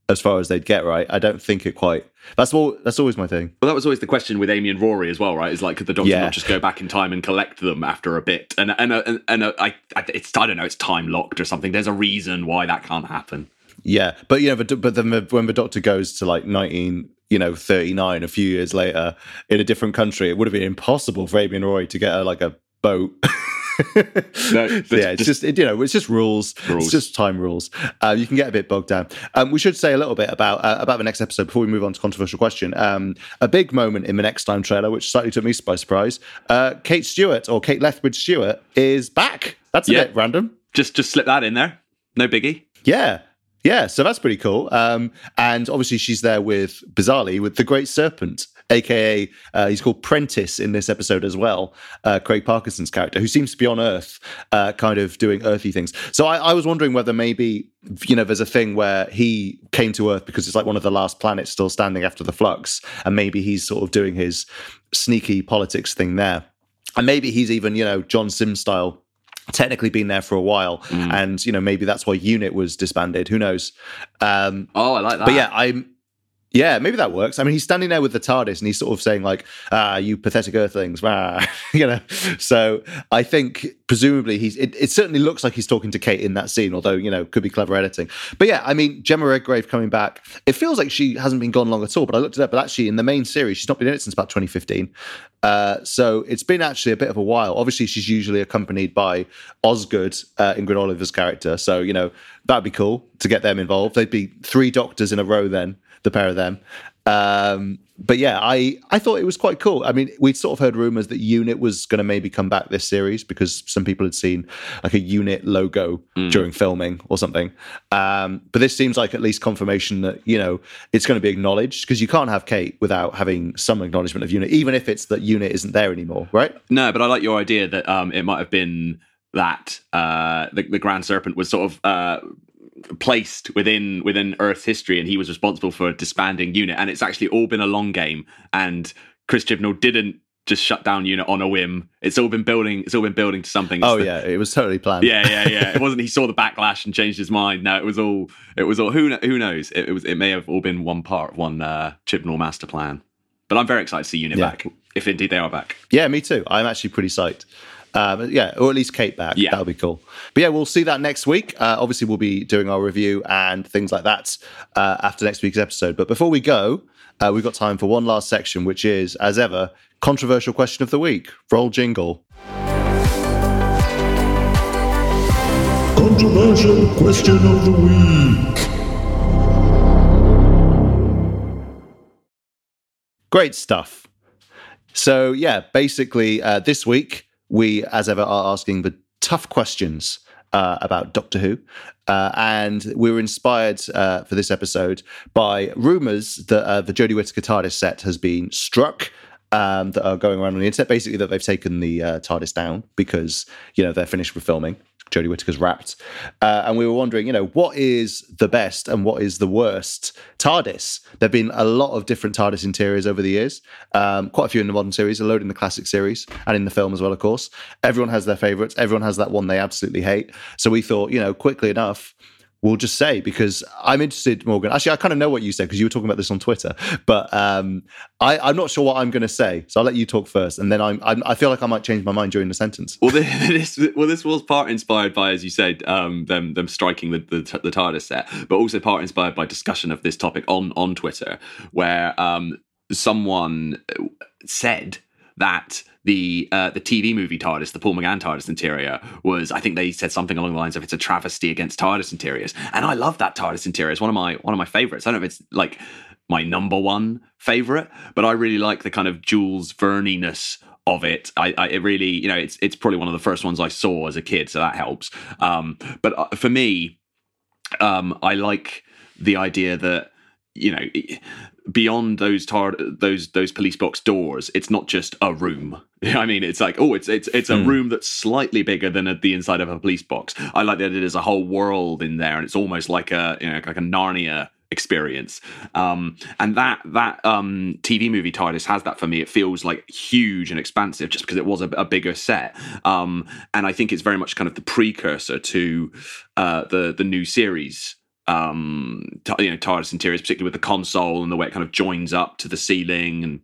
as far as they'd get. Right? I don't think it quite. That's all. That's always my thing. Well, that was always the question with Amy and Rory as well, right? Is like, could the Doctor Yeah. not just go back in time and collect them after a bit? And and uh, and, and uh, I, I, it's I don't know, it's time locked or something. There's a reason why that can't happen. Yeah, but you know, but, but then the, when the doctor goes to like nineteen, you know, thirty nine, a few years later, in a different country, it would have been impossible for Amy and Roy to get her like a boat. No, yeah, it's just it, you know, it's just rules. Rules. It's just time rules. Uh, you can get a bit bogged down. Um, we should say a little bit about uh, about the next episode before we move on to controversial question. Um, a big moment in the next time trailer, which slightly took me by surprise. Uh, Kate Stewart or Kate Lethbridge Stewart is back. That's a Yeah. bit random. Just just slip that in there. No biggie. Yeah. Yeah, so that's pretty cool. Um, and obviously, she's there with bizarrely with the Great Serpent, aka uh, he's called Prentice in this episode as well. Uh, Craig Parkinson's character, who seems to be on Earth, uh, kind of doing earthy things. So I, I was wondering whether maybe you know there's a thing where he came to Earth because it's like one of the last planets still standing after the flux, and maybe he's sort of doing his sneaky politics thing there, and maybe he's even you know John Simm style technically been there for a while Mm. and you know maybe that's why unit was disbanded who knows um Oh, I like that. but yeah i'm yeah maybe that works. I mean he's standing there with the tardis and he's sort of saying like ah you pathetic earthlings ah, you know? So i think presumably he's it, it certainly looks like he's talking to kate in that scene although you know could be clever editing. But yeah i mean Jemma Redgrave coming back. It feels like she hasn't been gone long at all but i looked it up but actually in the main series she's not been in it since about 2015 uh, so it's been actually a bit of a while. Obviously, she's usually accompanied by Osgood, uh, Ingrid Oliver's character. So you know that'd be cool to get them involved. They'd be three doctors in a row then, the pair of them. Um, but yeah, I I thought it was quite cool. I mean, we'd sort of heard rumors that Unit was going to maybe come back this series because some people had seen like a Unit logo Mm. during filming or something. Um, but this seems like at least confirmation that you know it's going to be acknowledged because you can't have Kate without having some acknowledgement of Unit, even if it's that Unit isn't there anymore, right? No, but I like your idea that um, it might have been that uh, the, the Grand Serpent was sort of uh, placed within within Earth's history, and he was responsible for disbanding Unit. And it's actually all been a long game, and Chris Chibnall didn't just shut down Unit on a whim. It's all been building. It's all been building to something. It's Oh the- yeah, it was totally planned. yeah, yeah, yeah. It wasn't. He saw the backlash and changed his mind. No, it was all. It was all. Who who knows? It, it was. It may have all been one part of one uh, Chibnall master plan. But I'm very excited to see Unit Yeah. back, if indeed they are back. Yeah, me too. I'm actually pretty psyched. Um, yeah, or at least Kate back. Yeah. That'll be cool. But yeah, we'll see that next week. Uh, obviously, we'll be doing our review and things like that uh, after next week's episode. But before we go, uh, we've got time for one last section, which is, as ever, controversial question of the week. Roll jingle. Controversial question of the week. Great stuff. So, yeah, basically, uh, this week, we, as ever, are asking the tough questions uh, about Doctor Who. Uh, and we were inspired uh, for this episode by rumors that uh, the Jodie Whittaker TARDIS set has been struck. Um, that are going around on the internet, basically that they've taken the uh, TARDIS down because you know they're finished with filming. Jodie Whittaker's wrapped, uh, and we were wondering, you know, what is the best and what is the worst TARDIS? There've been a lot of different TARDIS interiors over the years, um, quite a few in the modern series, a load in the classic series, and in the film as well, of course. Everyone has their favourites. Everyone has that one they absolutely hate. So we thought, you know, quickly enough, we'll just say because I'm interested, Morgan. Actually, I kind of know what you said because you were talking about this on Twitter, but um, I, I'm not sure what I'm going to say. So I'll let you talk first, and then I'm, I'm I feel like I might change my mind during the sentence. Well, this well this was part inspired by, as you said, um, them them striking the, the the TARDIS set, but also part inspired by discussion of this topic on on Twitter, where um, someone said that the uh, the TV movie TARDIS, the Paul McGann TARDIS interior, was I think they said something along the lines of it's a travesty against TARDIS interiors, and I love that TARDIS interior. It's one of my one of my favorites. I don't know if it's like my number one favorite, but I really like the kind of Jules Verne-ness of it. I, I it really you know it's it's probably one of the first ones I saw as a kid, so that helps. Um, but uh, for me, um, I like the idea that you know beyond those tar- those those police box doors it's not just a room. I mean it's like oh it's it's it's a Hmm. room that's slightly bigger than at the inside of a police box. I like that it is a whole world in there and it's almost like a you know like a narnia experience. Um and that that um tv movie tardis has that for me. It feels like huge and expansive just because it was a, a bigger set. Um and i think it's very much kind of the precursor to uh the the new series um t- you know TARDIS interiors, particularly with the console and the way it kind of joins up to the ceiling and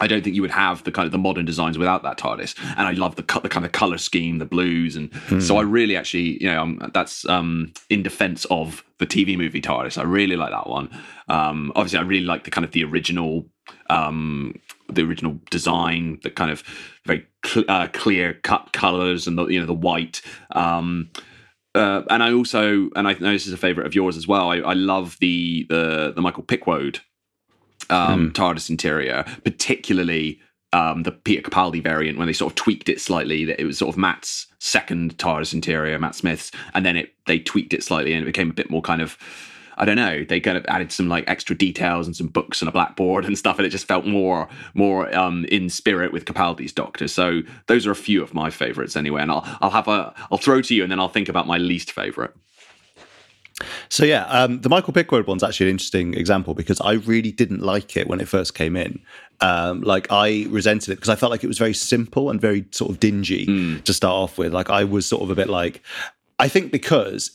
I don't think you would have the kind of the modern designs without that TARDIS, and I love the co- the kind of color scheme, the blues, and so I really actually, you know, um, that's um, in defense of the TV movie TARDIS. I really like that one. Um, obviously, I really like the kind of the original, um, the original design, the kind of very cl- uh, clear cut colors, and the you know the white. Uh, and I also, and I know this is a favorite of yours as well. I, I love the the the Michael Pickwoad um, TARDIS interior, particularly um, the Peter Capaldi variant when they sort of tweaked it slightly. That it was sort of Matt's second TARDIS interior, Matt Smith's, and then it they tweaked it slightly and it became a bit more kind of. I don't know. They kind of added some like extra details and some books and a blackboard and stuff, and it just felt more more um, in spirit with Capaldi's Doctor. So those are a few of my favorites anyway. And I'll I'll have a I'll throw to you, and then I'll think about my least favorite. So yeah, um, the Michael Pickwoad one's actually an interesting example because I really didn't like it when it first came in. Um, like I resented it because I felt like it was very simple and very sort of dingy to start off with. Like I was sort of a bit like, I think because.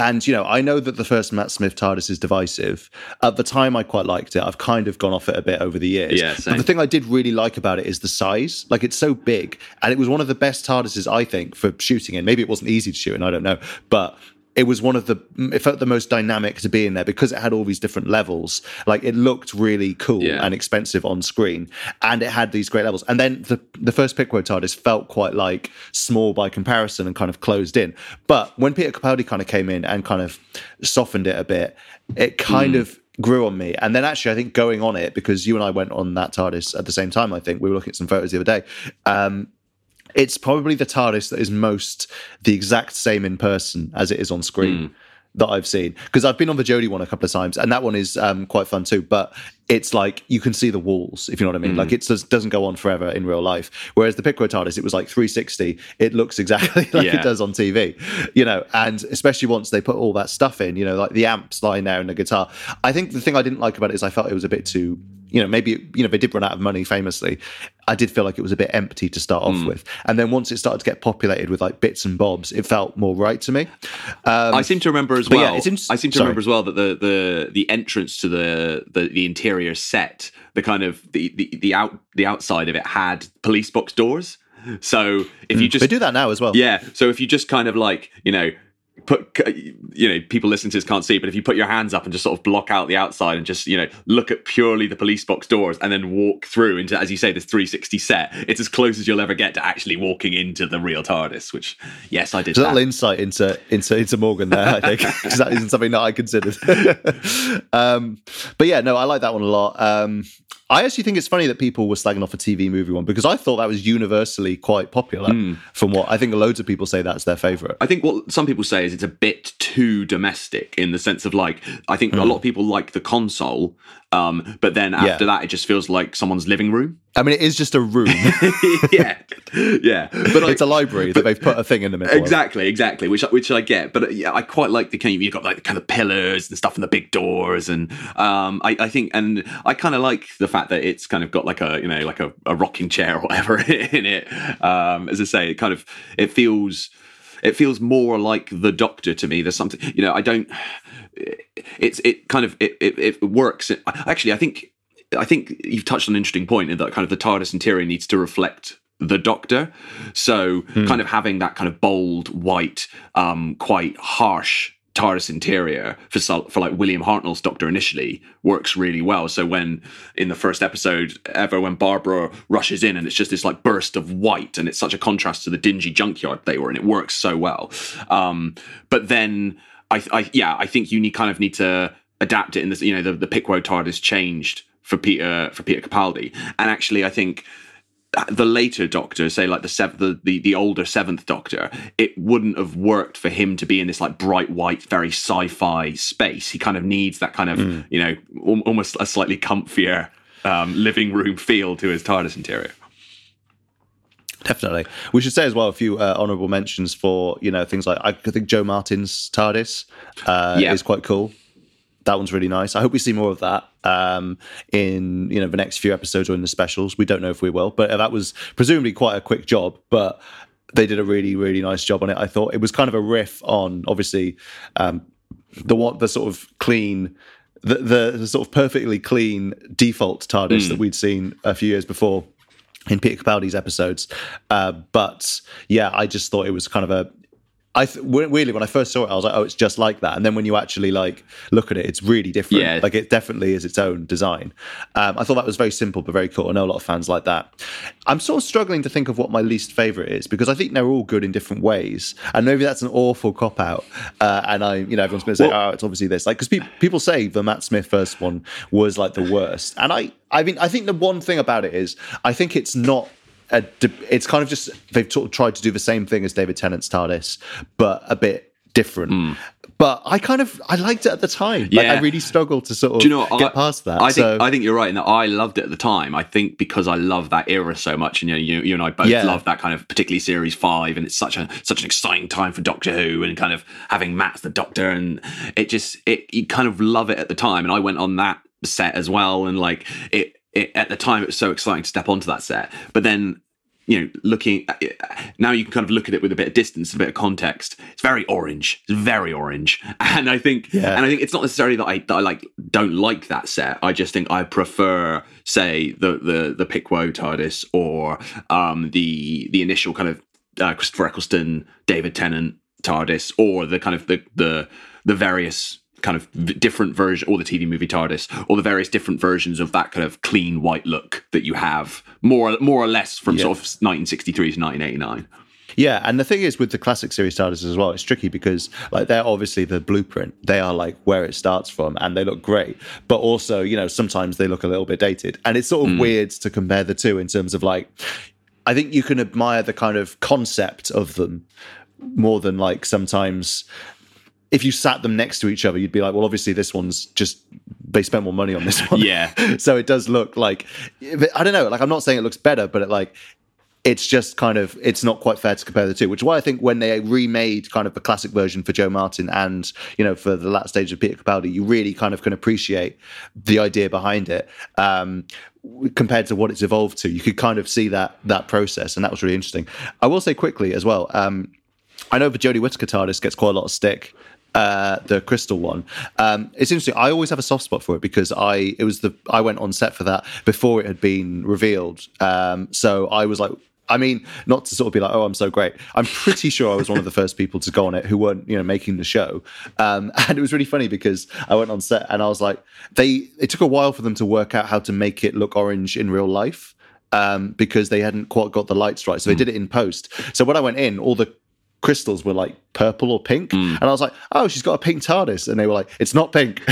And you know, I know that the first Matt Smith TARDIS is divisive. At the time, I quite liked it. I've kind of gone off it a bit over the years. Yeah, but the thing I did really like about it is the size. Like it's so big, and it was one of the best TARDISes I think for shooting in. Maybe it wasn't easy to shoot in. I don't know, but it was one of the it felt the most dynamic to be in there because it had all these different levels like it looked really cool Yeah. and expensive on screen and it had these great levels and then the the first Pickwoad TARDIS felt quite like small by comparison and kind of closed in but when Peter Capaldi kind of came in and kind of softened it a bit it kind of grew on me. And then actually, I think going on it because you and I went on that TARDIS at the same time. I think we were looking at some photos the other day. Um, it's probably the TARDIS that is most the exact same in person as it is on screen. Mm. That I've seen because I've been on the Jodie one a couple of times, and that one is um, quite fun too. But it's like you can see the walls, if you know what I mean. Mm. Like it just doesn't go on forever in real life. Whereas the Pickwoad TARDIS, it was like 360. It looks exactly like Yeah. it does on TV, you know. And especially once they put all that stuff in, you know, like the amps lying there and the guitar. I think the thing I didn't like about it is I felt it was a bit too, you know, maybe you know they did run out of money famously. I did feel like it was a bit empty to start Mm. off with, and then once it started to get populated with like bits and bobs, it felt more right to me. Um, I seem to remember as yeah, well. it's int- I seem to sorry. remember as well that the the the entrance to the the, the interior set, the kind of the, the the out the outside of it had police box doors. So if you hmm. just they do that now as well. yeah, so if you just kind of like you know put you know people listening to this can't see, but if you put your hands up and just sort of block out the outside and just you know look at purely the police box doors and then walk through into as you say this 360 set, it's as close as you'll ever get to actually walking into the real TARDIS. Which yes, I did. A little insight into into into Morgan there, I think, because that isn't something that I considered. um, but yeah, no, I like that one a lot. Um, I actually think it's funny that people were slagging off a TV movie one because I thought that was universally quite popular. Hmm. From what I think, loads of people say that's their favorite. I think what some people say it's a bit too domestic in the sense of like I think a lot of people like the console, um, but then after Hmm. Yeah. that it just feels like someone's living room. I mean, it is just a room. yeah, yeah, but I, it's a library that they've put a thing in the middle. of. Exactly, exactly. Which which I get, but uh, yeah, I quite like the kind of you've got like the kind of pillars and stuff and the big doors, and um, I, I think, and I kind of like the fact that it's kind of got like a you know like a, a rocking chair or whatever in it. Um, as I say, it kind of it feels it feels more like the Doctor to me. There's something you know I don't. It's it kind of it it, it works. Actually, I think I think you've touched on an interesting point in that kind of the TARDIS interior needs to reflect the Doctor. So kind of having that kind of bold, white, um, quite harsh TARDIS interior for for like William Hartnell's Doctor initially works really well. So when in the first episode ever, when Barbara rushes in and it's just this like burst of white and it's such a contrast to the dingy junkyard they were in, it works so well. Um, but then I, I yeah, I think you need kind of need to adapt it in this. You know, the the Pickwoad TARDIS changed for Peter for Peter Capaldi, and actually, I think the later Doctor, say like the sev- the, the the older Seventh Doctor, it wouldn't have worked for him to be in this like bright white, very sci-fi space. He kind of needs that kind of you know al- almost a slightly comfier um, living room feel to his TARDIS interior. Definitely. We should say as well a few uh, honourable mentions for you know things like I think Jo Martin's TARDIS uh, Yeah. is quite cool. That one's really nice. I hope we see more of that um, in you know the next few episodes or in the specials. We don't know if we will, but that was presumably quite a quick job. But they did a really really nice job on it. I thought it was kind of a riff on obviously um, the what the sort of clean. The, the, the sort of perfectly clean default TARDIS that we'd seen a few years before in Peter Capaldi's episodes. Uh, but yeah, I just thought it was kind of a. I th- weirdly when I first saw it, I was like, "Oh, it's just like that." And then when you actually like look at it, it's really different. Yeah. Like it definitely is its own design. Um, I thought that was very simple but very cool. I know a lot of fans like that. I'm sort of struggling to think of what my least favorite is because I think they're all good in different ways, and maybe that's an awful cop out. Uh, and I, you know, everyone's going to say, Well- "Oh, it's obviously this," like because pe- people say the Matt Smith first one was like the worst, and I, I mean, I think the one thing about it is I think it's not a, it's kind of just they've sort of tried to do the same thing as David Tennant's TARDIS, but a bit different. Hmm. But I kind of I liked it at the time. Like. Yeah. I really struggled to sort of Do you know what? get I, past that. I think I think you're right in that I loved it at the time. I think because I love that era so much, and you know, you, you and I both Yeah. love that kind of particularly series five, and it's such a such an exciting time for Doctor Who, and kind of having Matt as the Doctor, and it just it you kind of love it at the time. And I went on that set as well, and like it, it at the time it was so exciting to step onto that set, but then. You know, looking it, now, you can kind of look at it with a bit of distance, a bit of context. It's very orange. It's very orange, and I think, Yeah. and I think it's not necessarily that I, that I like don't like that set. I just think I prefer, say, the the the Pickwoad TARDIS or um, the the initial kind of uh, Christopher Eccleston, David Tennant TARDIS, or the kind of the the the various kind of different version or the TV movie TARDIS or the various different versions of that kind of clean white look that you have more more or less from Yeah. sort of 1963 to 1989. Yeah, and the thing is with the classic series TARDIS as well, it's tricky because like they're obviously the blueprint. They are like where it starts from, and they look great. But also, you know, sometimes they look a little bit dated, and it's sort of Mm. weird to compare the two in terms of like. I think you can admire the kind of concept of them more than like sometimes if you sat them next to each other, you'd be like, well, obviously this one's just they spent more money on this one. Yeah. so it does look like I don't know. Like I'm not saying it looks better, but it like it's just kind of it's not quite fair to compare the two. Which is why I think when they remade kind of the classic version for Jo Martin and you know for the last stage of Peter Capaldi, you really kind of can appreciate the idea behind it. Um, compared to what it's evolved to, you could kind of see that that process, and that was really interesting. I will say quickly as well. Um, I know the Jodie Whittaker TARDIS gets quite a lot of stick. Uh, the crystal one. Um, it's interesting. I always have a soft spot for it because I it was the I went on set for that before it had been revealed. Um, so I was like. I mean, not to sort of be like, oh, I'm so great. I'm pretty sure I was one of the first people to go on it who weren't, you know, making the show. Um, and it was really funny because I went on set and I was like, they. It took a while for them to work out how to make it look orange in real life um, because they hadn't quite got the lights right. So they did it in post. So when I went in, all the crystals were like purple or pink. And I was like, oh, she's got a pink TARDIS. And they were like, it's not pink.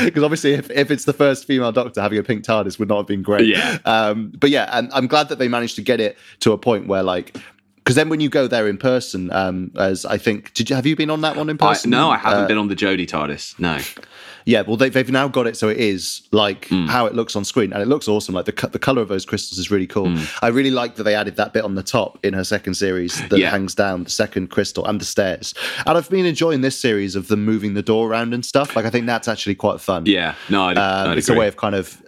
Because obviously, if, if it's the first female doctor, having a pink TARDIS would not have been great. Yeah. Um, but yeah, and I'm glad that they managed to get it to a point where like, because then when you go there in person, um, as I think, did you have you been on that one in I, person? no, I haven't Uh, been on the Jodie TARDIS. No. yeah, well, they've, they've now got it so it is like Hmm. how it looks on screen, and it looks awesome. Like the the color of those crystals is really cool. Hmm. I really like that they added that bit on the top in her second series that Yeah. hangs down the second crystal and the stairs. And I've been enjoying this series of them moving the door around and stuff. Like I think that's actually quite fun. Yeah. No, I'd, Um, I'd it's agree. a way of kind of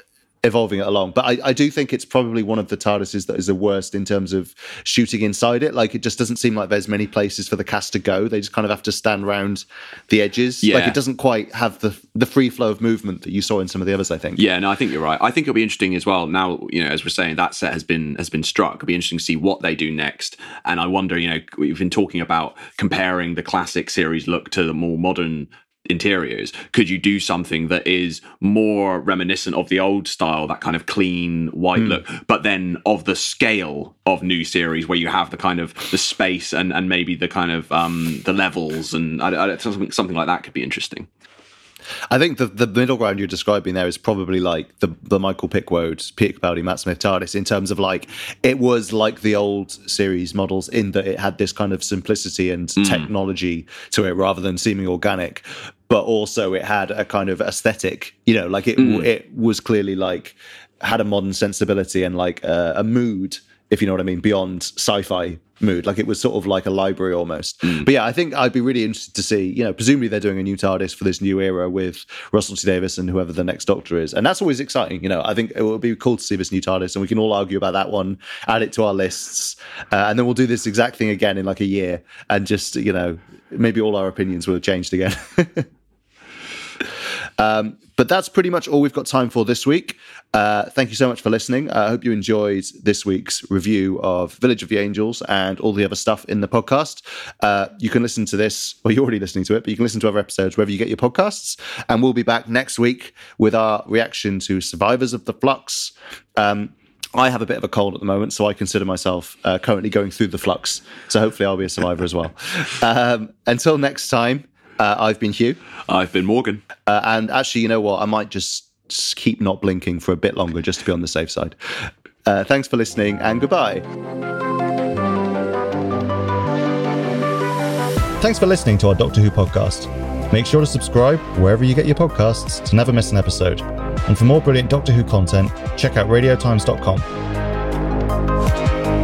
evolving it along. But I, I do think it's probably one of the TARDISes that is the worst in terms of shooting inside it. Like it just doesn't seem like there's many places for the cast to go. They just kind of have to stand around the edges. Yeah. Like it doesn't quite have the the free flow of movement that you saw in some of the others. I think. Yeah, no, I think you're right. I think it'll be interesting as well. Now, you know, as we're saying, that set has been has been struck. It'll be interesting to see what they do next. And I wonder, you know, we've been talking about comparing the classic series look to the more modern interiors. Could you do something that is more reminiscent of the old style, that kind of clean white look, but then of the scale of new series where you have the kind of the space and and maybe the kind of um the levels and I, I, something something like that could be interesting. I think the, the middle ground you're describing there is probably like the, the Michael Pickwoad, Peter Capaldi, Matt Smith TARDIS in terms of like it was like the old series models in that it had this kind of simplicity and hmm. technology to it rather than seeming organic, but also it had a kind of aesthetic, you know, like it hmm. it was clearly like had a modern sensibility and like a, a mood, if you know what I mean, beyond sci-fi mood. Like it was sort of like a library almost. But yeah, I think I'd be really interested to see, you know, presumably they're doing a new TARDIS for this new era with Russell T Davies and whoever the next Doctor is. And that's always exciting. You know, I think it will be cool to see this new TARDIS and we can all argue about that one, add it to our lists. Uh, and then we'll do this exact thing again in like a year and just, you know, maybe all our opinions will have changed again. Um, but that's pretty much all we've got time for this week. Uh, thank you so much for listening. I hope you enjoyed this week's review of Village of the Angels and all the other stuff in the podcast. Uh, you can listen to this, well, you're already listening to it, but you can listen to other episodes wherever you get your podcasts. And we'll be back next week with our reaction to Survivors of the Flux. Um, I have a bit of a cold at the moment, so I consider myself uh, currently going through the flux. So hopefully, I'll be a survivor as well. Um, until next time, uh, I've been Huw. I've been Morgan. Uh, and actually, you know what? I might just keep not blinking for a bit longer just to be on the safe side. Uh, thanks for listening and goodbye. Thanks for listening to our Doctor Who podcast. Make sure to subscribe wherever you get your podcasts to never miss an episode. And for more brilliant Doctor Who content, check out radiotimes.com.